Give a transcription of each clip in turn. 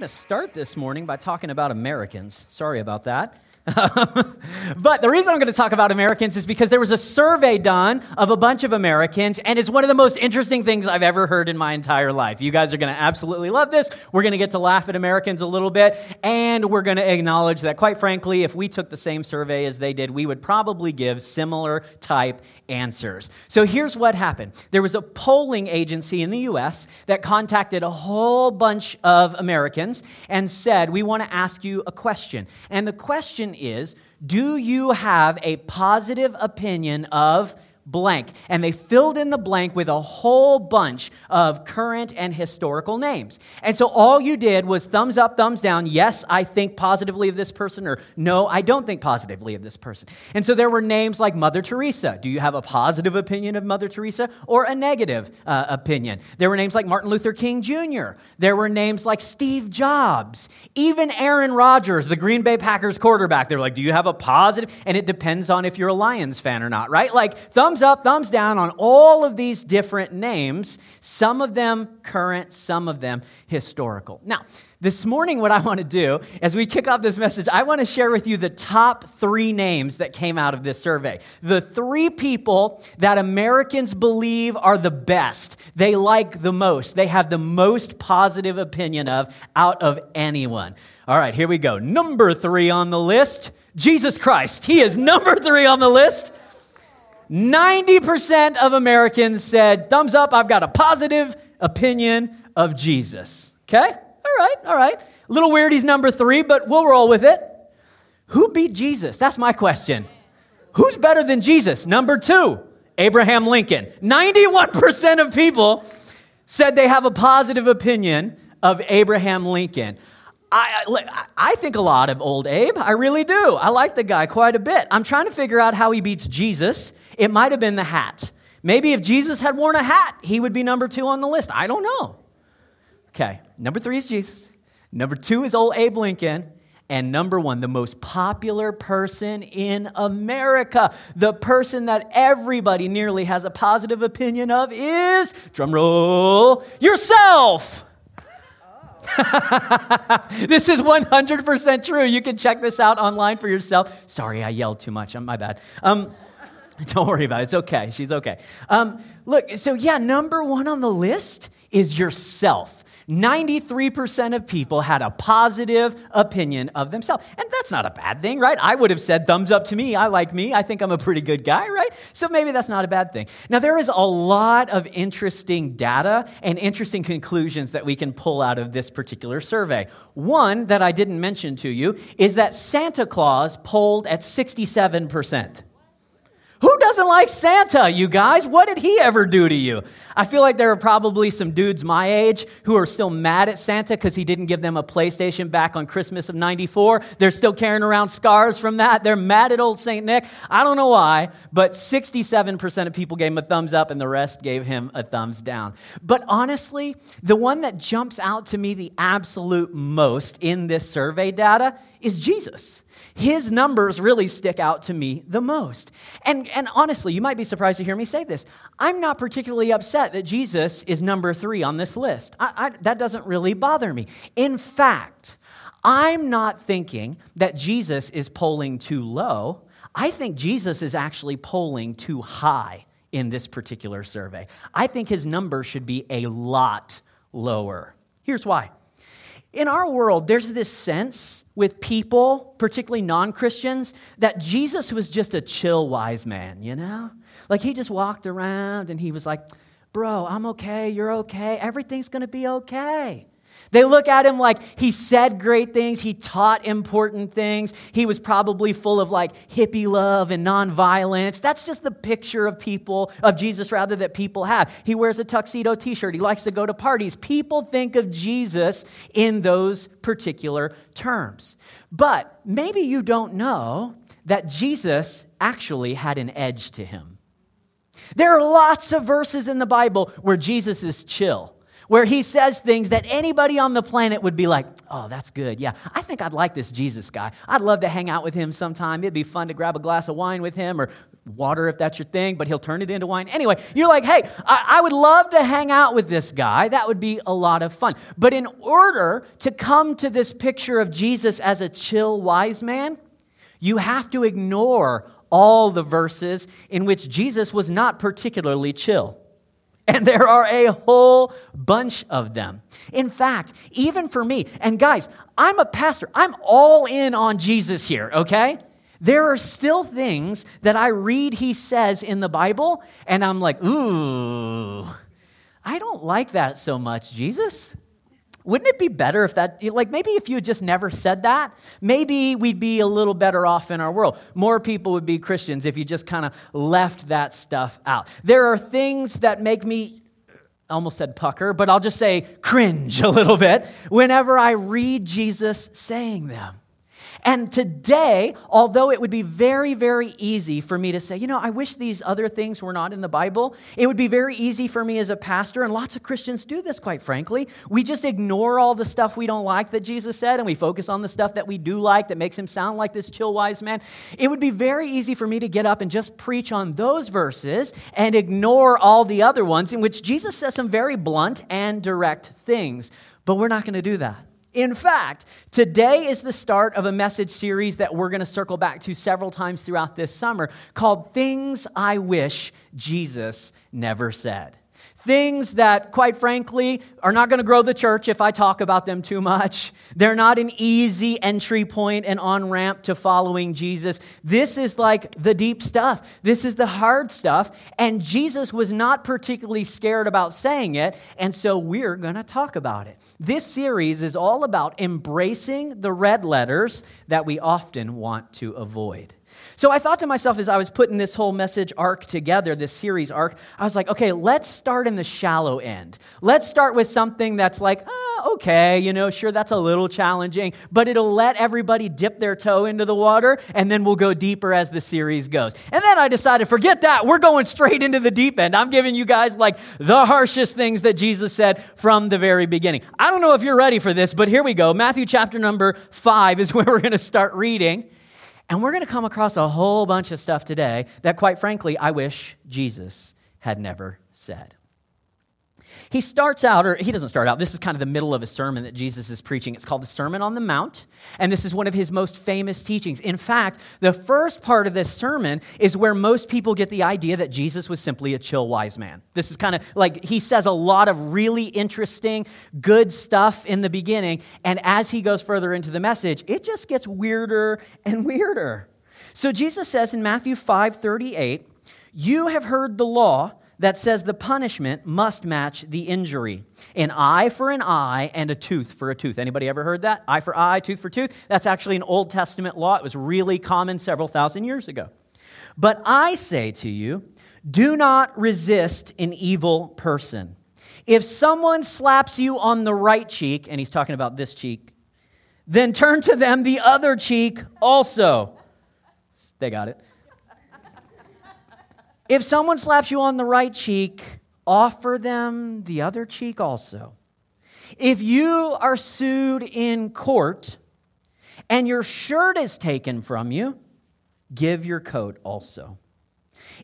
going to start this morning by talking about Americans. Sorry about that. but the reason I'm going to talk about Americans is because there was a survey done of a bunch of Americans, and it's one of the most interesting things I've ever heard in my entire life. You guys are going to absolutely love this. We're going to get to laugh at Americans a little bit, and we're going to acknowledge that, quite frankly, if we took the same survey as they did, we would probably give similar type answers. So here's what happened there was a polling agency in the U.S. that contacted a whole bunch of Americans and said, We want to ask you a question. And the question is Do you have a positive opinion of blank. And they filled in the blank with a whole bunch of current and historical names. And so all you did was thumbs up, thumbs down. Yes, I think positively of this person, or no, I don't think positively of this person. And so there were names like Mother Teresa. Do you have a positive opinion of Mother Teresa or a negative uh, opinion? There were names like Martin Luther King Jr., there were names like Steve Jobs, even Aaron Rodgers, the Green Bay Packers quarterback. They're like, do you have a positive? And it depends on if you're a Lions fan or not, right? Like, thumbs thumbs up, thumbs down on all of these different names, some of them current, some of them historical. Now, this morning, what I want to do as we kick off this message, I want to share with you the top three names that came out of this survey. The three people that Americans believe are the best, they like the most, they have the most positive opinion of out of anyone. All right, here we go. Number three on the list Jesus Christ. He is number three on the list. 90% of Americans said, thumbs up, I've got a positive opinion of Jesus. Okay? All right, all right. A little weird he's number three, but we'll roll with it. Who beat Jesus? That's my question. Who's better than Jesus? Number two, Abraham Lincoln. 91% of people said they have a positive opinion of Abraham Lincoln. I, I think a lot of old Abe. I really do. I like the guy quite a bit. I'm trying to figure out how he beats Jesus. It might have been the hat. Maybe if Jesus had worn a hat, he would be number two on the list. I don't know. Okay, number three is Jesus. Number two is old Abe Lincoln. And number one, the most popular person in America, the person that everybody nearly has a positive opinion of is, drumroll, yourself. this is 100% true. You can check this out online for yourself. Sorry, I yelled too much. My bad. Um, don't worry about it. It's okay. She's okay. Um, look, so yeah, number one on the list is yourself. 93% of people had a positive opinion of themselves. And that's not a bad thing, right? I would have said, thumbs up to me. I like me. I think I'm a pretty good guy, right? So maybe that's not a bad thing. Now, there is a lot of interesting data and interesting conclusions that we can pull out of this particular survey. One that I didn't mention to you is that Santa Claus polled at 67%. Who doesn't like Santa, you guys? What did he ever do to you? I feel like there are probably some dudes my age who are still mad at Santa because he didn't give them a PlayStation back on Christmas of 94. They're still carrying around scars from that. They're mad at old St. Nick. I don't know why, but 67% of people gave him a thumbs up and the rest gave him a thumbs down. But honestly, the one that jumps out to me the absolute most in this survey data is Jesus his numbers really stick out to me the most. And, and honestly, you might be surprised to hear me say this. I'm not particularly upset that Jesus is number three on this list. I, I, that doesn't really bother me. In fact, I'm not thinking that Jesus is polling too low. I think Jesus is actually polling too high in this particular survey. I think his number should be a lot lower. Here's why. In our world, there's this sense with people, particularly non Christians, that Jesus was just a chill, wise man, you know? Like he just walked around and he was like, Bro, I'm okay, you're okay, everything's gonna be okay. They look at him like he said great things, he taught important things, he was probably full of like hippie love and nonviolence. That's just the picture of people, of Jesus rather, that people have. He wears a tuxedo t shirt, he likes to go to parties. People think of Jesus in those particular terms. But maybe you don't know that Jesus actually had an edge to him. There are lots of verses in the Bible where Jesus is chill where he says things that anybody on the planet would be like, oh, that's good. Yeah, I think I'd like this Jesus guy. I'd love to hang out with him sometime. It'd be fun to grab a glass of wine with him or water if that's your thing, but he'll turn it into wine. Anyway, you're like, hey, I, I, would love to hang out with this guy. That would be a lot of fun. But in order to come to this picture of Jesus as a chill, wise man, you have to ignore all the verses in which Jesus was not particularly chill. And there are a whole bunch of them. In fact, even for me, and guys, I'm a pastor, I'm all in on Jesus here, okay? There are still things that I read he says in the Bible, and I'm like, ooh, I don't like that so much, Jesus. Wouldn't it be better if that, like maybe if you just never said that, maybe we'd be a little better off in our world. More people would be Christians if you just kind of left that stuff out. There are things that make me, I almost said pucker, but I'll just say cringe a little bit whenever I read Jesus saying them. And today, although it would be very, very easy for me to say, you know, I wish these other things were not in the Bible, it would be very easy for me as a pastor, and lots of Christians do this, quite frankly. We just ignore all the stuff we don't like that Jesus said, and we focus on the stuff that we do like that makes him sound like this chill, wise man. It would be very easy for me to get up and just preach on those verses and ignore all the other ones in which Jesus says some very blunt and direct things. But we're not going to do that. In fact, today is the start of a message series that we're going to circle back to several times throughout this summer called Things I Wish Jesus Never Said. Things that, quite frankly, are not going to grow the church if I talk about them too much. They're not an easy entry point and on ramp to following Jesus. This is like the deep stuff. This is the hard stuff. And Jesus was not particularly scared about saying it. And so we're going to talk about it. This series is all about embracing the red letters that we often want to avoid. So I thought to myself as I was putting this whole message arc together, this series arc, I was like, okay, let's start in the shallow end. Let's start with something that's like, ah, okay, you know, sure, that's a little challenging, but it'll let everybody dip their toe into the water, and then we'll go deeper as the series goes. And then I decided, forget that, we're going straight into the deep end. I'm giving you guys like the harshest things that Jesus said from the very beginning. I don't know if you're ready for this, but here we go. Matthew chapter number five is where we're going to start reading. And we're going to come across a whole bunch of stuff today that, quite frankly, I wish Jesus had never said. He starts out, or he doesn't start out, this is kind of the middle of a sermon that Jesus is preaching. It's called the Sermon on the Mount, and this is one of his most famous teachings. In fact, the first part of this sermon is where most people get the idea that Jesus was simply a chill, wise man. This is kind of like he says a lot of really interesting, good stuff in the beginning, and as he goes further into the message, it just gets weirder and weirder. So Jesus says in Matthew 5 38, You have heard the law that says the punishment must match the injury. An eye for an eye and a tooth for a tooth. Anybody ever heard that? Eye for eye, tooth for tooth? That's actually an Old Testament law. It was really common several thousand years ago. But I say to you, do not resist an evil person. If someone slaps you on the right cheek, and he's talking about this cheek, then turn to them the other cheek also. They got it. If someone slaps you on the right cheek, offer them the other cheek also. If you are sued in court and your shirt is taken from you, give your coat also.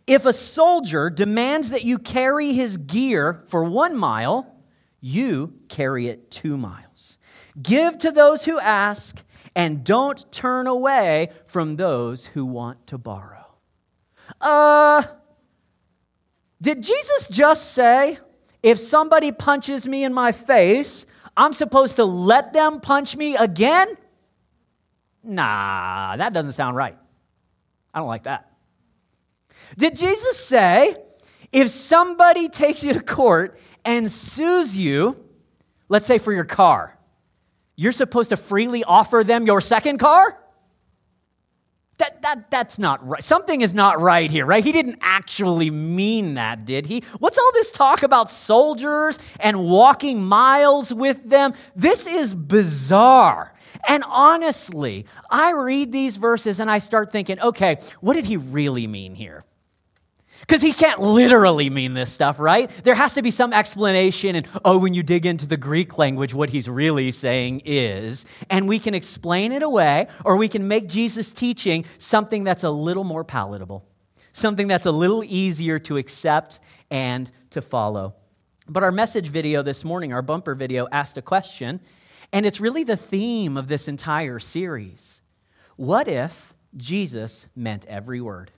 If a soldier demands that you carry his gear for one mile, you carry it two miles. Give to those who ask, and don't turn away from those who want to borrow. Uh, did Jesus just say, if somebody punches me in my face, I'm supposed to let them punch me again? Nah, that doesn't sound right. I don't like that. Did Jesus say, if somebody takes you to court and sues you, let's say for your car, you're supposed to freely offer them your second car? That, that, that's not right. Something is not right here, right? He didn't actually mean that, did he? What's all this talk about soldiers and walking miles with them? This is bizarre. And honestly, I read these verses and I start thinking, okay, what did he really mean here? Because he can't literally mean this stuff, right? There has to be some explanation. And oh, when you dig into the Greek language, what he's really saying is. And we can explain it away, or we can make Jesus' teaching something that's a little more palatable, something that's a little easier to accept and to follow. But our message video this morning, our bumper video, asked a question, and it's really the theme of this entire series. What if Jesus meant every word?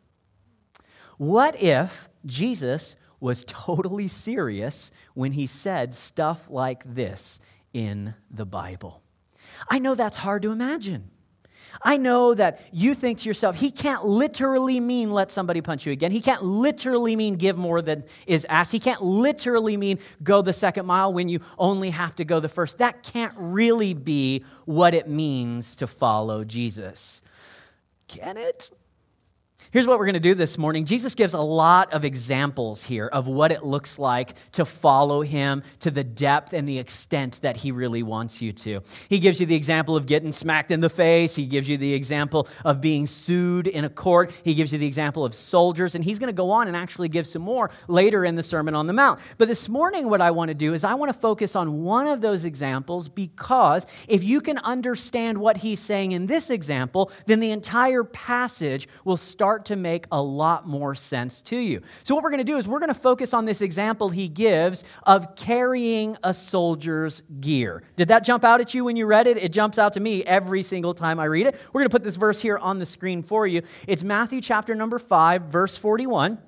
What if Jesus was totally serious when he said stuff like this in the Bible? I know that's hard to imagine. I know that you think to yourself, he can't literally mean let somebody punch you again. He can't literally mean give more than is asked. He can't literally mean go the second mile when you only have to go the first. That can't really be what it means to follow Jesus. Can it? Here's what we're going to do this morning. Jesus gives a lot of examples here of what it looks like to follow him to the depth and the extent that he really wants you to. He gives you the example of getting smacked in the face. He gives you the example of being sued in a court. He gives you the example of soldiers. And he's going to go on and actually give some more later in the Sermon on the Mount. But this morning, what I want to do is I want to focus on one of those examples because if you can understand what he's saying in this example, then the entire passage will start start to make a lot more sense to you. So, what we're going to do is we're going to focus on this example he gives of carrying a soldier's gear. Did that jump out at you when you read it? It jumps out to me every single time I read it. We're going to put this verse here on the screen for you. It's Matthew chapter number 5, verse 41.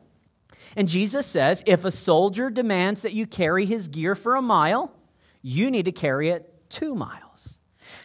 And Jesus says, If a soldier demands that you carry his gear for a mile, you need to carry it two miles.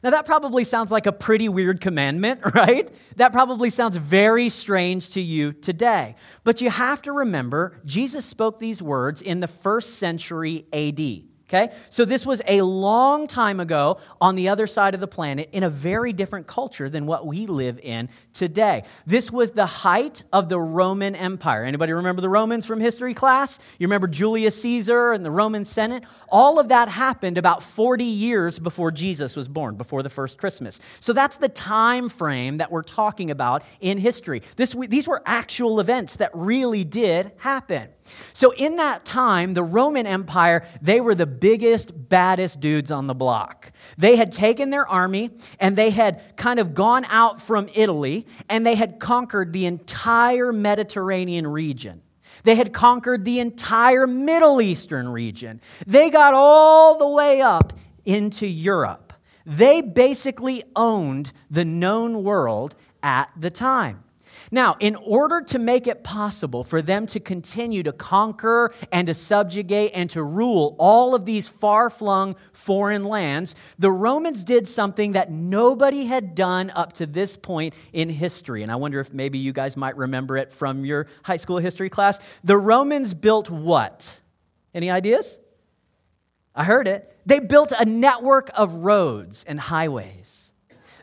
Now, that probably sounds like a pretty weird commandment, right? That probably sounds very strange to you today. But you have to remember, Jesus spoke these words in the first century AD. Okay? So this was a long time ago on the other side of the planet in a very different culture than what we live in today. This was the height of the Roman Empire. Anybody remember the Romans from history class? You remember Julius Caesar and the Roman Senate? All of that happened about 40 years before Jesus was born, before the first Christmas. So that's the time frame that we're talking about in history. This, these were actual events that really did happen. So, in that time, the Roman Empire, they were the biggest, baddest dudes on the block. They had taken their army and they had kind of gone out from Italy and they had conquered the entire Mediterranean region. They had conquered the entire Middle Eastern region. They got all the way up into Europe. They basically owned the known world at the time. Now, in order to make it possible for them to continue to conquer and to subjugate and to rule all of these far flung foreign lands, the Romans did something that nobody had done up to this point in history. And I wonder if maybe you guys might remember it from your high school history class. The Romans built what? Any ideas? I heard it. They built a network of roads and highways.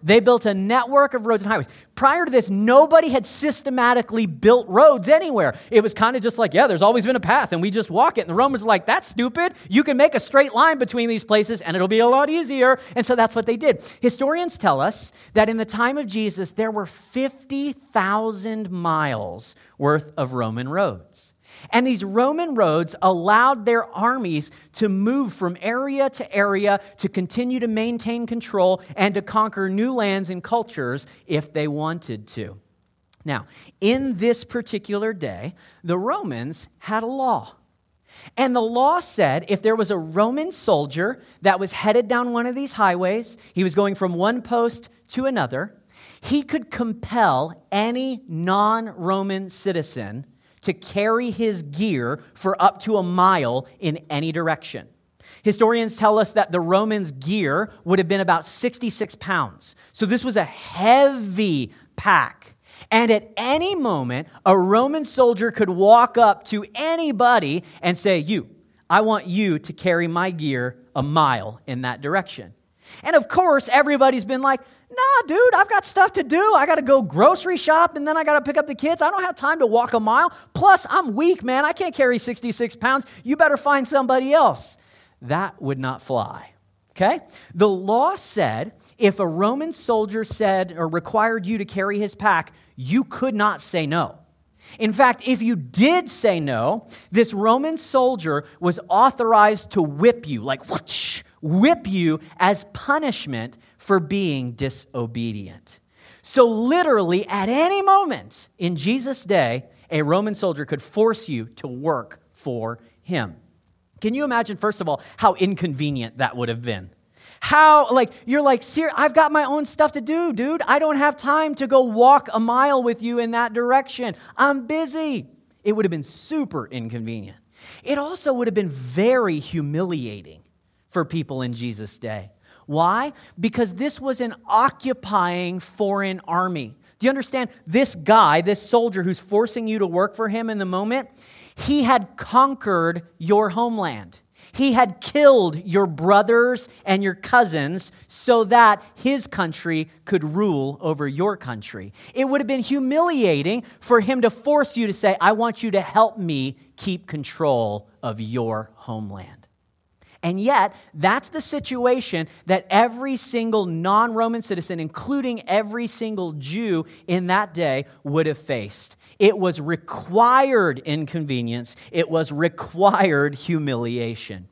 They built a network of roads and highways. Prior to this, nobody had systematically built roads anywhere. It was kind of just like, yeah, there's always been a path, and we just walk it. And the Romans were like, that's stupid. You can make a straight line between these places, and it'll be a lot easier. And so that's what they did. Historians tell us that in the time of Jesus, there were 50,000 miles worth of Roman roads. And these Roman roads allowed their armies to move from area to area to continue to maintain control and to conquer new lands and cultures if they wanted to. Now, in this particular day, the Romans had a law. And the law said if there was a Roman soldier that was headed down one of these highways, he was going from one post to another, he could compel any non Roman citizen to carry his gear for up to a mile in any direction. Historians tell us that the Romans' gear would have been about 66 pounds. So this was a heavy pack. And at any moment, a Roman soldier could walk up to anybody and say, You, I want you to carry my gear a mile in that direction. And of course, everybody's been like, nah, dude, I've got stuff to do. I got to go grocery shop and then I got to pick up the kids. I don't have time to walk a mile. Plus, I'm weak, man. I can't carry 66 pounds. You better find somebody else. That would not fly. Okay? The law said if a Roman soldier said or required you to carry his pack, you could not say no. In fact, if you did say no, this Roman soldier was authorized to whip you, like whoosh, whip you as punishment for being disobedient. So, literally, at any moment in Jesus' day, a Roman soldier could force you to work for him. Can you imagine, first of all, how inconvenient that would have been? How, like, you're like, sir, I've got my own stuff to do, dude. I don't have time to go walk a mile with you in that direction. I'm busy. It would have been super inconvenient. It also would have been very humiliating for people in Jesus' day. Why? Because this was an occupying foreign army. Do you understand? This guy, this soldier who's forcing you to work for him in the moment, he had conquered your homeland. He had killed your brothers and your cousins so that his country could rule over your country. It would have been humiliating for him to force you to say, I want you to help me keep control of your homeland. And yet, that's the situation that every single non Roman citizen, including every single Jew in that day, would have faced. It was required inconvenience, it was required humiliation.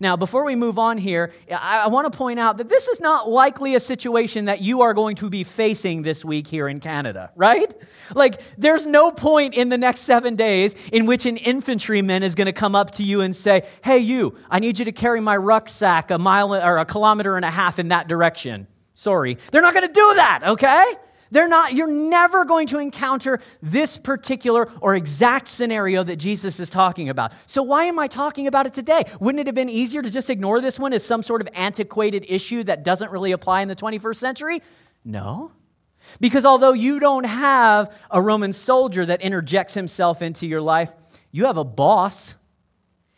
Now, before we move on here, I, I want to point out that this is not likely a situation that you are going to be facing this week here in Canada, right? Like, there's no point in the next seven days in which an infantryman is going to come up to you and say, Hey, you, I need you to carry my rucksack a mile or a kilometer and a half in that direction. Sorry. They're not going to do that, okay? They're not, you're never going to encounter this particular or exact scenario that Jesus is talking about. So, why am I talking about it today? Wouldn't it have been easier to just ignore this one as some sort of antiquated issue that doesn't really apply in the 21st century? No. Because although you don't have a Roman soldier that interjects himself into your life, you have a boss.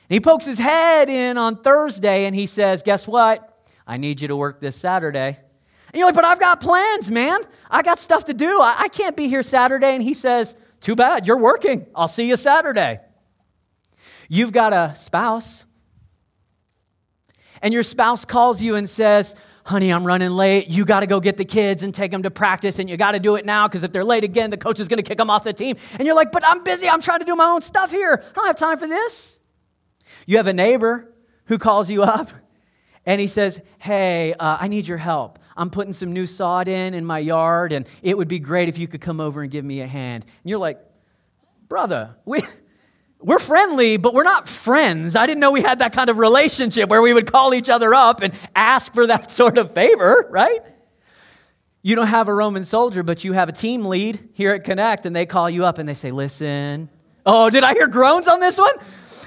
And he pokes his head in on Thursday and he says, Guess what? I need you to work this Saturday. And you're like, but I've got plans, man. I got stuff to do. I, I can't be here Saturday. And he says, Too bad, you're working. I'll see you Saturday. You've got a spouse, and your spouse calls you and says, Honey, I'm running late. You got to go get the kids and take them to practice, and you got to do it now because if they're late again, the coach is going to kick them off the team. And you're like, But I'm busy. I'm trying to do my own stuff here. I don't have time for this. You have a neighbor who calls you up and he says, Hey, uh, I need your help. I'm putting some new sod in in my yard, and it would be great if you could come over and give me a hand. And you're like, brother, we, we're friendly, but we're not friends. I didn't know we had that kind of relationship where we would call each other up and ask for that sort of favor, right? You don't have a Roman soldier, but you have a team lead here at Connect, and they call you up and they say, Listen. Oh, did I hear groans on this one?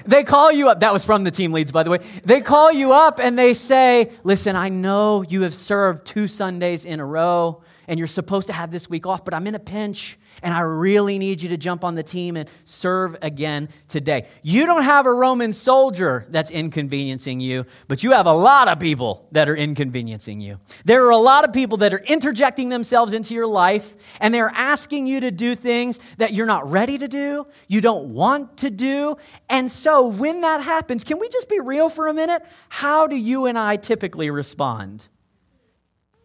They call you up. That was from the team leads, by the way. They call you up and they say, Listen, I know you have served two Sundays in a row and you're supposed to have this week off, but I'm in a pinch and I really need you to jump on the team and serve again today. You don't have a Roman soldier that's inconveniencing you, but you have a lot of people that are inconveniencing you. There are a lot of people that are interjecting themselves into your life and they're asking you to do things that you're not ready to do, you don't want to do. And so when that happens, can we just be real for a minute? How do you and I typically respond?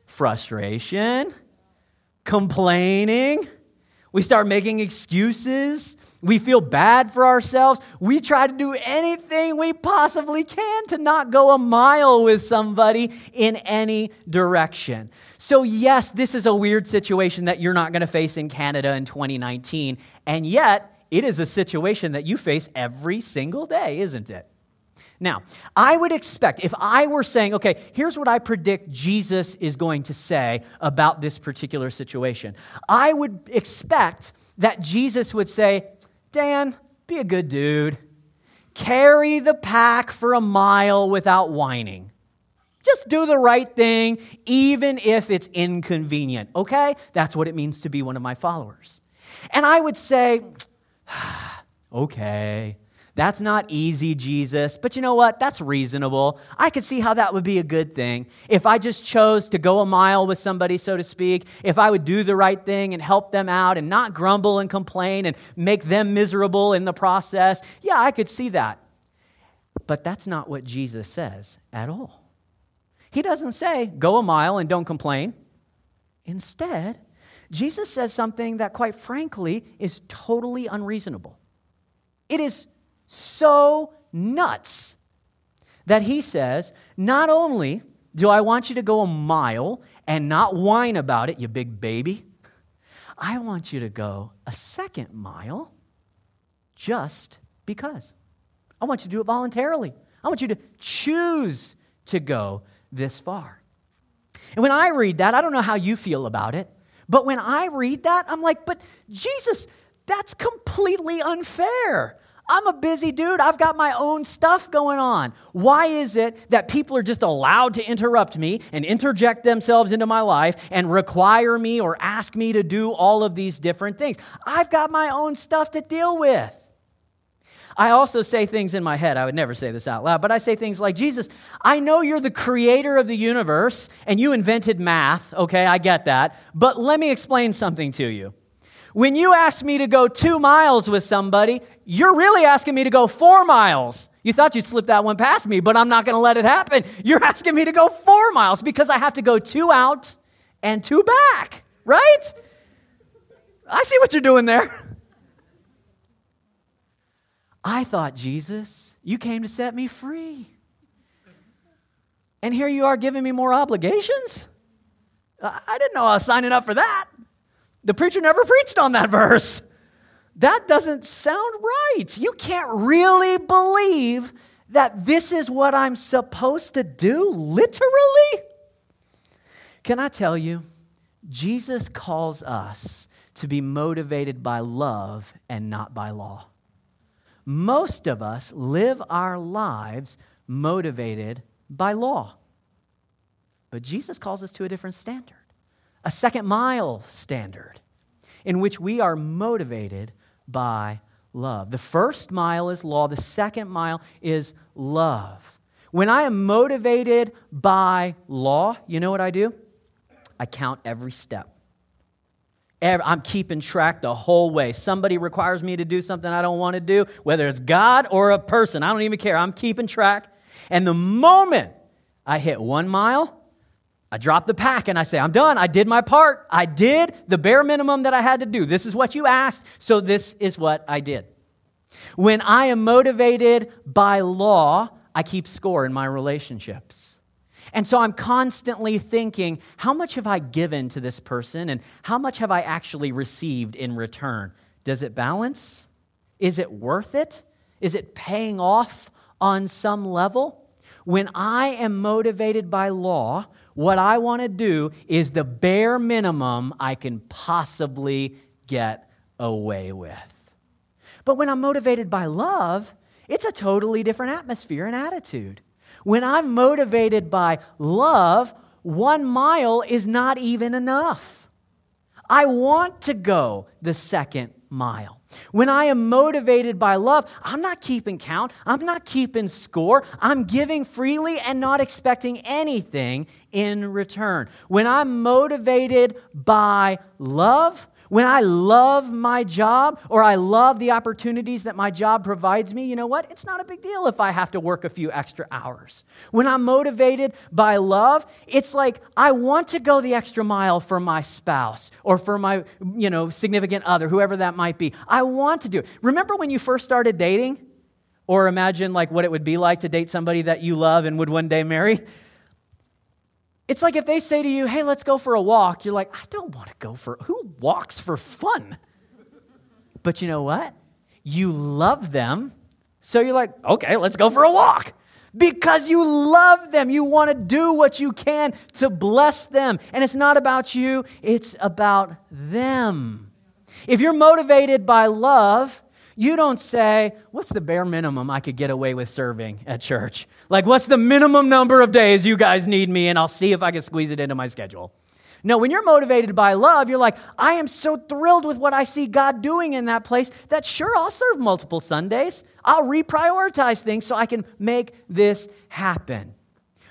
Frustration, complaining we start making excuses. We feel bad for ourselves. We try to do anything we possibly can to not go a mile with somebody in any direction. So, yes, this is a weird situation that you're not going to face in Canada in 2019. And yet, it is a situation that you face every single day, isn't it? Now, I would expect, if I were saying, okay, here's what I predict Jesus is going to say about this particular situation, I would expect that Jesus would say, Dan, be a good dude. Carry the pack for a mile without whining. Just do the right thing, even if it's inconvenient, okay? That's what it means to be one of my followers. And I would say, okay, that's not easy, Jesus, but you know what? That's reasonable. I could see how that would be a good thing. If I just chose to go a mile with somebody, so to speak, if I would do the right thing and help them out and not grumble and complain and make them miserable in the process, yeah, I could see that. But that's not what Jesus says at all. He doesn't say, go a mile and don't complain. Instead, Jesus says something that, quite frankly, is totally unreasonable. It is so nuts that he says, Not only do I want you to go a mile and not whine about it, you big baby, I want you to go a second mile just because. I want you to do it voluntarily. I want you to choose to go this far. And when I read that, I don't know how you feel about it, but when I read that, I'm like, but Jesus, that's completely unfair. I'm a busy dude. I've got my own stuff going on. Why is it that people are just allowed to interrupt me and interject themselves into my life and require me or ask me to do all of these different things? I've got my own stuff to deal with. I also say things in my head. I would never say this out loud, but I say things like, Jesus, I know you're the creator of the universe and you invented math. Okay, I get that. But let me explain something to you. When you ask me to go two miles with somebody, you're really asking me to go four miles. You thought you'd slip that one past me, but I'm not going to let it happen. You're asking me to go four miles because I have to go two out and two back, right? I see what you're doing there. I thought, Jesus, you came to set me free. And here you are giving me more obligations? I didn't know I was signing up for that. The preacher never preached on that verse. That doesn't sound right. You can't really believe that this is what I'm supposed to do, literally. Can I tell you? Jesus calls us to be motivated by love and not by law. Most of us live our lives motivated by law. But Jesus calls us to a different standard a second mile standard in which we are motivated by love. The first mile is law, the second mile is love. When I am motivated by law, you know what I do? I count every step. I'm keeping track the whole way. Somebody requires me to do something I don't want to do, whether it's God or a person, I don't even care. I'm keeping track. And the moment I hit one mile, I drop the pack and I say, I'm done. I did my part. I did the bare minimum that I had to do. This is what you asked, so this is what I did. When I am motivated by law, I keep score in my relationships. And so I'm constantly thinking, how much have I given to this person and how much have I actually received in return? Does it balance? Is it worth it? Is it paying off on some level? When I am motivated by law, what I want to do is the bare minimum I can possibly get away with. But when I'm motivated by love, it's a totally different atmosphere and attitude. When I'm motivated by love, one mile is not even enough. I want to go the second mile. When I am motivated by love, I'm not keeping count, I'm not keeping score, I'm giving freely and not expecting anything in return. When I'm motivated by love, when I love my job or I love the opportunities that my job provides me, you know what? It's not a big deal if I have to work a few extra hours. When I'm motivated by love, it's like I want to go the extra mile for my spouse or for my, you know, significant other, whoever that might be. I want to do it. Remember when you first started dating? Or imagine like what it would be like to date somebody that you love and would one day marry. It's like if they say to you, hey, let's go for a walk, you're like, I don't want to go for, who walks for fun? But you know what? You love them, so you're like, okay, let's go for a walk. Because you love them. You want to do what you can to bless them. And it's not about you, it's about them. If you're motivated by love, you don't say, What's the bare minimum I could get away with serving at church? Like, what's the minimum number of days you guys need me, and I'll see if I can squeeze it into my schedule. No, when you're motivated by love, you're like, I am so thrilled with what I see God doing in that place that sure, I'll serve multiple Sundays. I'll reprioritize things so I can make this happen.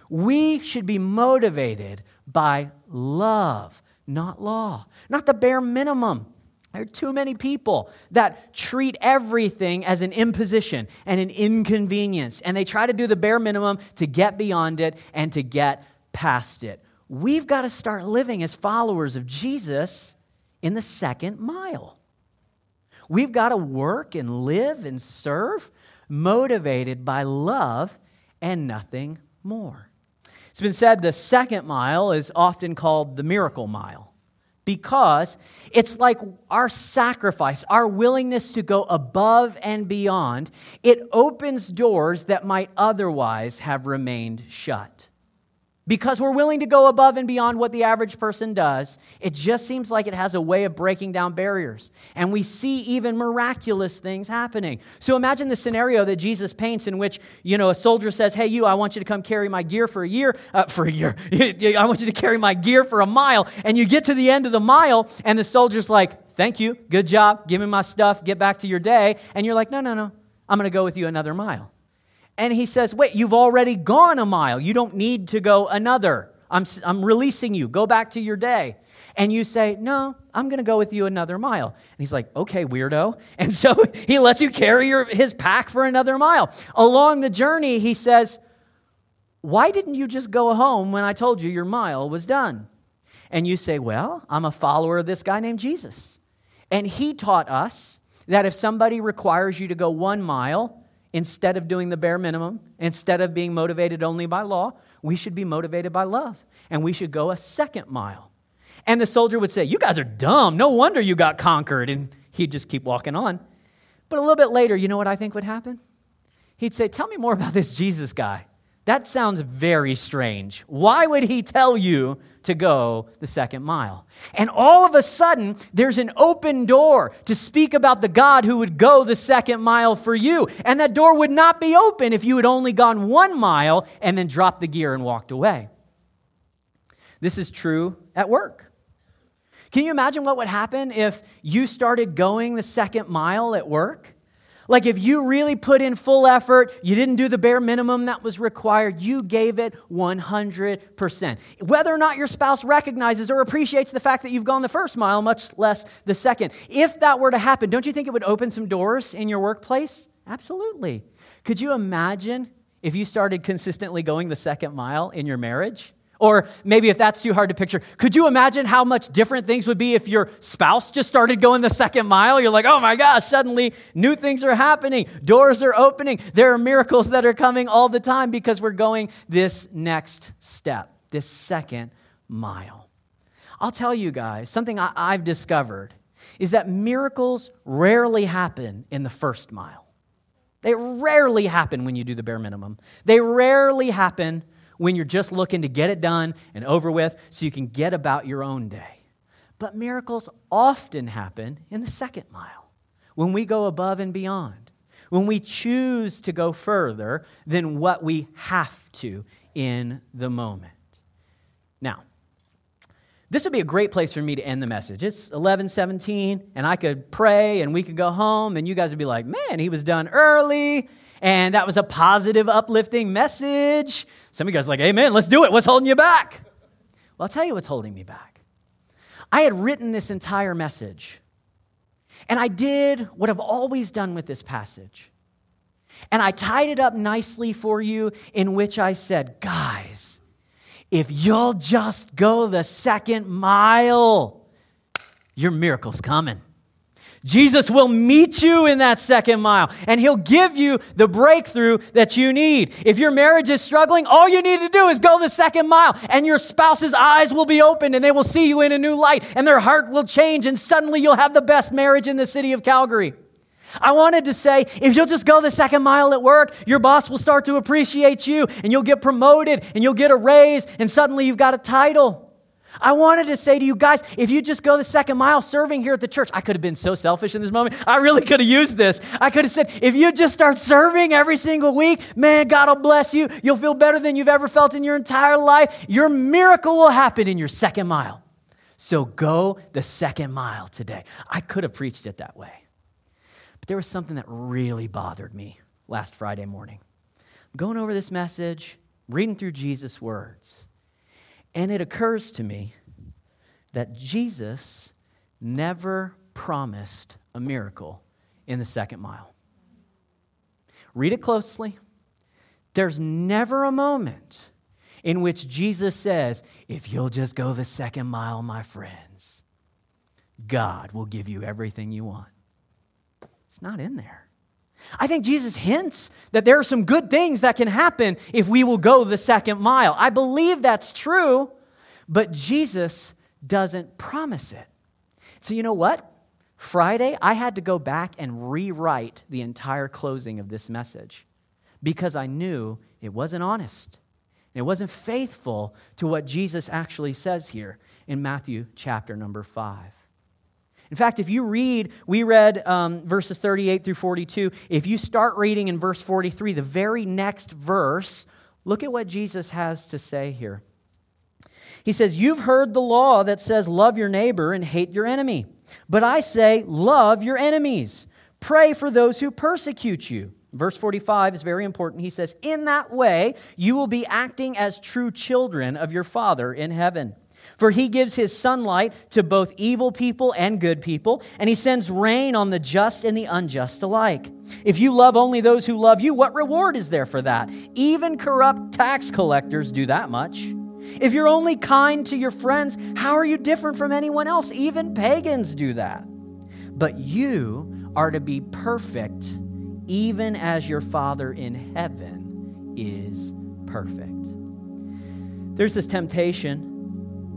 We should be motivated by love, not law, not the bare minimum. There are too many people that treat everything as an imposition and an inconvenience, and they try to do the bare minimum to get beyond it and to get past it. We've got to start living as followers of Jesus in the second mile. We've got to work and live and serve motivated by love and nothing more. It's been said the second mile is often called the miracle mile because it's like our sacrifice, our willingness to go above and beyond, it opens doors that might otherwise have remained shut because we're willing to go above and beyond what the average person does, it just seems like it has a way of breaking down barriers. And we see even miraculous things happening. So imagine the scenario that Jesus paints in which, you know, a soldier says, Hey, you, I want you to come carry my gear for a year, uh, for a year. I want you to carry my gear for a mile. And you get to the end of the mile, and the soldier's like, Thank you, good job, give me my stuff, get back to your day. And you're like, No, no, no, I'm going to go with you another mile. And he says, Wait, you've already gone a mile. You don't need to go another. I'm, I'm releasing you. Go back to your day. And you say, No, I'm going to go with you another mile. And he's like, Okay, weirdo. And so he lets you carry your, his pack for another mile. Along the journey, he says, Why didn't you just go home when I told you your mile was done? And you say, Well, I'm a follower of this guy named Jesus. And he taught us that if somebody requires you to go one mile, instead of doing the bare minimum, instead of being motivated only by law, we should be motivated by love. And we should go a second mile. And the soldier would say, You guys are dumb. No wonder you got conquered. And he'd just keep walking on. But a little bit later, you know what I think would happen? He'd say, Tell me more about this Jesus guy. That sounds very strange. Why would he tell you to go the second mile? And all of a sudden, there's an open door to speak about the God who would go the second mile for you. And that door would not be open if you had only gone one mile and then dropped the gear and walked away. This is true at work. Can you imagine what would happen if you started going the second mile at work? Like if you really put in full effort, you didn't do the bare minimum that was required, you gave it 100%. Whether or not your spouse recognizes or appreciates the fact that you've gone the first mile, much less the second. If that were to happen, don't you think it would open some doors in your workplace? Absolutely. Could you imagine if you started consistently going the second mile in your marriage? Or maybe if that's too hard to picture, could you imagine how much different things would be if your spouse just started going the second mile? You're like, oh my gosh, suddenly new things are happening. Doors are opening. There are miracles that are coming all the time because we're going this next step, this second mile. I'll tell you guys, something I, have discovered is that miracles rarely happen in the first mile. They rarely happen when you do the bare minimum. They rarely happen when you're just looking to get it done and over with so you can get about your own day. But miracles often happen in the second mile, when we go above and beyond, when we choose to go further than what we have to in the moment. Now, this would be a great place for me to end the message. It's 11:17 and I could pray and we could go home and you guys would be like, "Man, he was done early." And that was a positive, uplifting message. Some of you guys are like, Amen, let's do it. What's holding you back? Well, I'll tell you what's holding me back. I had written this entire message, and I did what I've always done with this passage. And I tied it up nicely for you, in which I said, Guys, if you'll just go the second mile, your miracle's coming. Jesus will meet you in that second mile and he'll give you the breakthrough that you need. If your marriage is struggling, all you need to do is go the second mile and your spouse's eyes will be opened and they will see you in a new light and their heart will change and suddenly you'll have the best marriage in the city of Calgary. I wanted to say, if you'll just go the second mile at work, your boss will start to appreciate you and you'll get promoted and you'll get a raise and suddenly you've got a title. I wanted to say to you guys, if you just go the second mile serving here at the church, I could have been so selfish in this moment. I really could have used this. I could have said, if you just start serving every single week, man, God will bless you. You'll feel better than you've ever felt in your entire life. Your miracle will happen in your second mile. So go the second mile today. I could have preached it that way. There was something that really bothered me last Friday morning. I'm going over this message, reading through Jesus' words. And it occurs to me that Jesus never promised a miracle in the second mile. Read it closely. There's never a moment in which Jesus says, If you'll just go the second mile, my friends, God will give you everything you want. Not in there. I think Jesus hints that there are some good things that can happen if we will go the second mile. I believe that's true, but Jesus doesn't promise it. So, you know what? Friday, I had to go back and rewrite the entire closing of this message because I knew it wasn't honest. And it wasn't faithful to what Jesus actually says here in Matthew chapter number 5. In fact, if you read, we read um, verses 38 through 42. If you start reading in verse 43, the very next verse, look at what Jesus has to say here. He says, You've heard the law that says, Love your neighbor and hate your enemy. But I say, Love your enemies. Pray for those who persecute you. Verse 45 is very important. He says, In that way, you will be acting as true children of your Father in heaven. For he gives his sunlight to both evil people and good people, and he sends rain on the just and the unjust alike. If you love only those who love you, what reward is there for that? Even corrupt tax collectors do that much. If you're only kind to your friends, how are you different from anyone else? Even pagans do that. But you are to be perfect, even as your Father in heaven is perfect. There's this temptation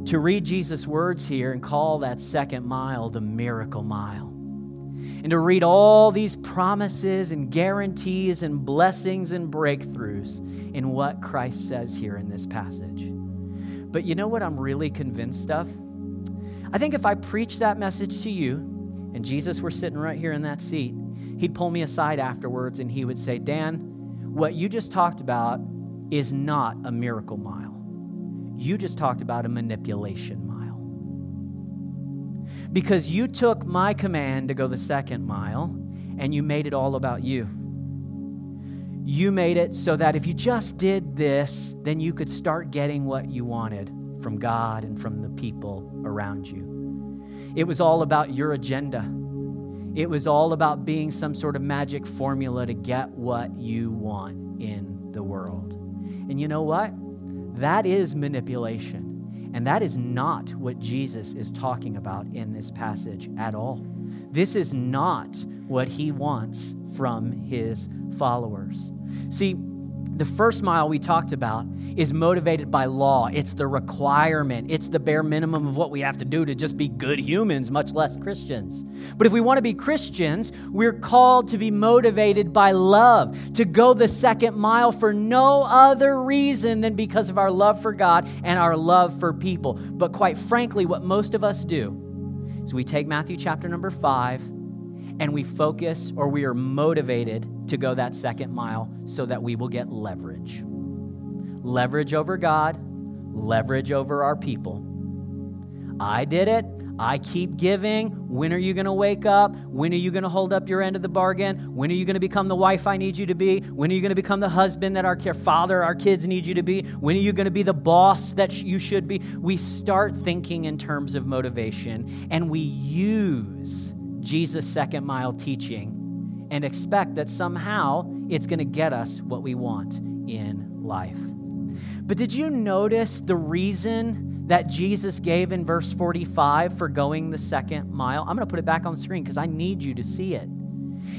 to read Jesus' words here and call that second mile the miracle mile. And to read all these promises and guarantees and blessings and breakthroughs in what Christ says here in this passage. But you know what I'm really convinced of? I think if I preached that message to you and Jesus were sitting right here in that seat, he'd pull me aside afterwards and he would say, Dan, what you just talked about is not a miracle mile. You just talked about a manipulation mile. Because you took my command to go the second mile and you made it all about you. You made it so that if you just did this, then you could start getting what you wanted from God and from the people around you. It was all about your agenda. It was all about being some sort of magic formula to get what you want in the world. And you know what? That is manipulation. And that is not what Jesus is talking about in this passage at all. This is not what he wants from his followers. See, the first mile we talked about is motivated by law. It's the requirement. It's the bare minimum of what we have to do to just be good humans, much less Christians. But if we want to be Christians, we're called to be motivated by love, to go the second mile for no other reason than because of our love for God and our love for people. But quite frankly, what most of us do is we take Matthew chapter number five and we focus or we are motivated to go that second mile so that we will get leverage. Leverage over God, leverage over our people. I did it. I keep giving. When are you going to wake up? When are you going to hold up your end of the bargain? When are you going to become the wife I need you to be? When are you going to become the husband that our father, our kids need you to be? When are you going to be the boss that you should be? We start thinking in terms of motivation and we use Jesus' second mile teaching and expect that somehow it's going to get us what we want in life. But did you notice the reason that Jesus gave in verse 45 for going the second mile? I'm going to put it back on screen because I need you to see it.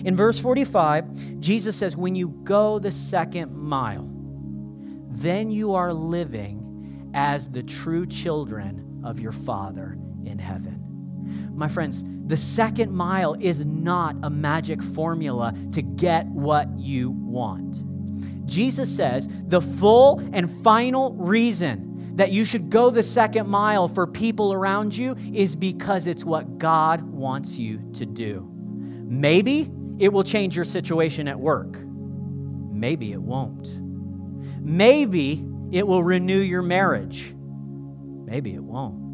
In verse 45, Jesus says, When you go the second mile, then you are living as the true children of your Father in heaven. My friends, the second mile is not a magic formula to get what you want. Jesus says the full and final reason that you should go the second mile for people around you is because it's what God wants you to do. Maybe it will change your situation at work. Maybe it won't. Maybe it will renew your marriage. Maybe it won't.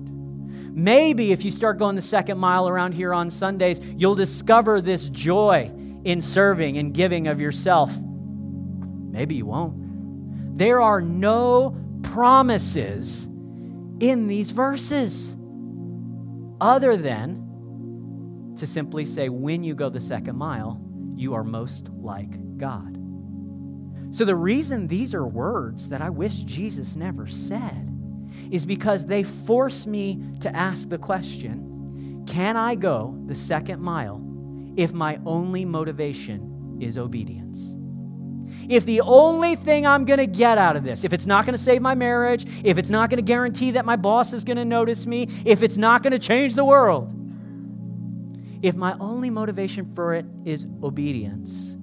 Maybe if you start going the second mile around here on Sundays, you'll discover this joy in serving and giving of yourself. Maybe you won't. There are no promises in these verses other than to simply say, when you go the second mile, you are most like God. So, the reason these are words that I wish Jesus never said is because they force me to ask the question can I go the second mile if my only motivation is obedience? if the only thing I'm going to get out of this, if it's not going to save my marriage, if it's not going to guarantee that my boss is going to notice me, if it's not going to change the world, if my only motivation for it is obedience,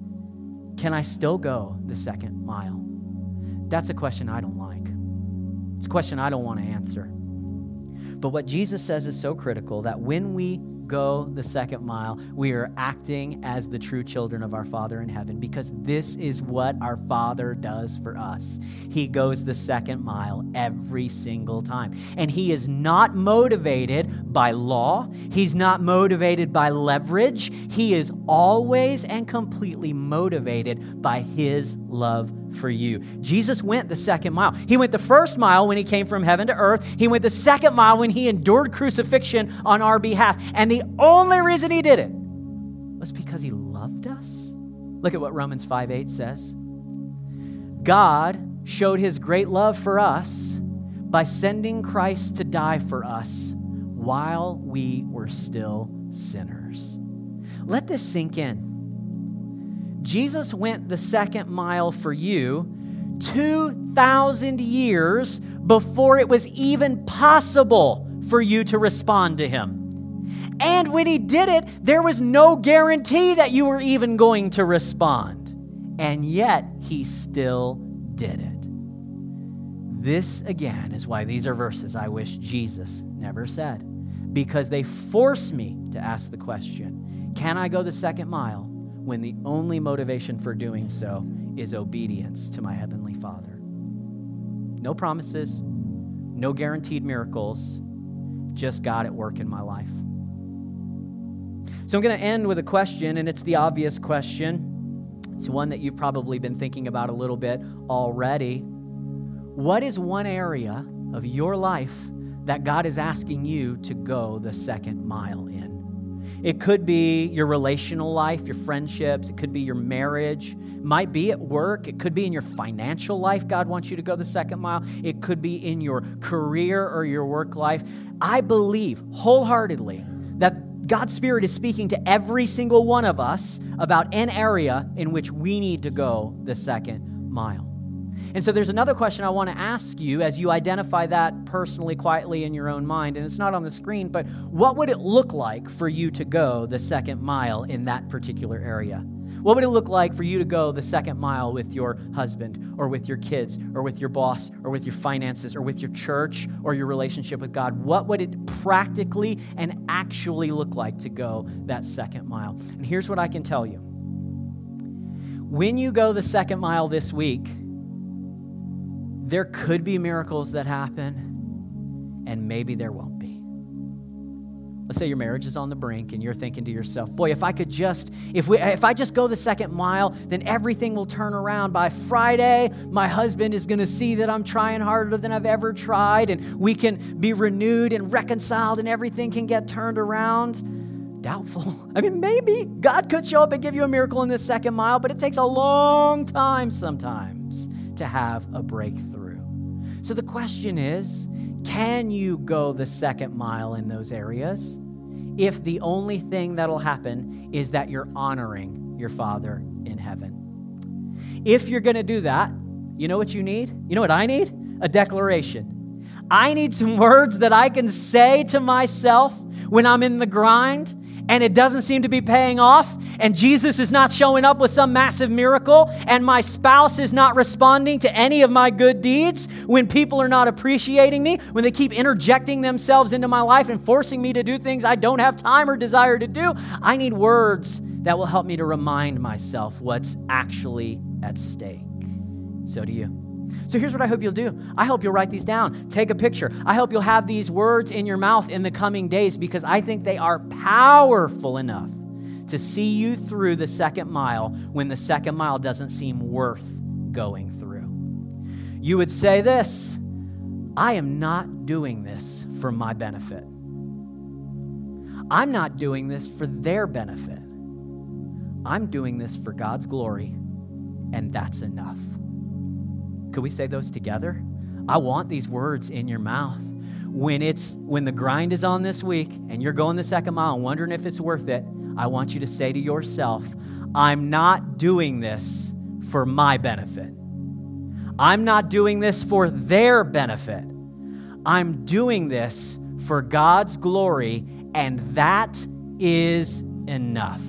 can I still go the second mile? That's a question I don't. It's a question I don't want to answer. But what Jesus says is so critical that when we go the second mile, we are acting as the true children of our Father in heaven because this is what our Father does for us. He goes the second mile every single time. And He is not motivated by law, He's not motivated by leverage. He is always and completely motivated by His love for you. Jesus went the second mile. He went the first mile when he came from heaven to earth. He went the second mile when he endured crucifixion on our behalf. And the only reason he did it was because he loved us. Look at what Romans 5 8 says. God showed his great love for us by sending Christ to die for us while we were still sinners. Let this sink in. Jesus went the second mile for you 2,000 years before it was even possible for you to respond to him. And when he did it, there was no guarantee that you were even going to respond. And yet, he still did it. This, again, is why these are verses I wish Jesus never said, because they force me to ask the question Can I go the second mile? when the only motivation for doing so is obedience to my Heavenly Father. No promises, no guaranteed miracles, just God at work in my life. So I'm going to end with a question, and it's the obvious question. It's one that you've probably been thinking about a little bit already. What is one area of your life that God is asking you to go the second mile in? It could be your relational life, your friendships. It could be your marriage. It might be at work. It could be in your financial life. God wants you to go the second mile. It could be in your career or your work life. I believe wholeheartedly God's Spirit is speaking to every single one of us about an area in which we need to go the second mile. And so there's another question I want to ask you as you identify that personally, quietly in your own mind. And it's not on the screen, but what would it look like for you to go the second mile in that particular area? What would it look like for you to go the second mile with your husband or with your kids or with your boss or with your finances or with your church or your relationship with God? What would it practically and actually look like to go that second mile? And here's what I can tell you when you go the second mile this week, there could be miracles that happen, and maybe there won't. Let's say your marriage is on the brink and you're thinking to yourself, boy, if I could just, if, we, if I just go the second mile, then everything will turn around. By Friday, my husband is going to see that I'm trying harder than I've ever tried, and we can be renewed and reconciled, and everything can get turned around. Doubtful. I mean, maybe God could show up and give you a miracle in this second mile, but it takes a long time sometimes to have a breakthrough. So the question is can you go the second mile in those areas if the only thing that'll happen is that you're honoring your Father in heaven? If you're going to do that, you know what you need? You know what I need? A declaration. I need some words that I can say to myself when I'm in the grind and it doesn't seem to be paying off, and Jesus is not showing up with some massive miracle, and my spouse is not responding to any of my good deeds, when people are not appreciating me, when they keep interjecting themselves into my life and forcing me to do things I don't have time or desire to do, I need words that will help me to remind myself what's actually at stake. So do you. So here's what I hope you'll do I hope you'll write these down, take a picture. I hope you'll have these words in your mouth in the coming days because I think they are powerful enough to see you through the second mile when the second mile doesn't seem worth going through. You would say this I am not doing this for my benefit. I'm not doing this for their benefit. I'm doing this for God's glory, and that's enough. Could we say those together? I want these words in your mouth. When it's when the grind is on this week and you're going the second mile wondering if it's worth it, I want you to say to yourself, I'm not doing this for my benefit. I'm not doing this for their benefit. I'm doing this for God's glory, and that is enough.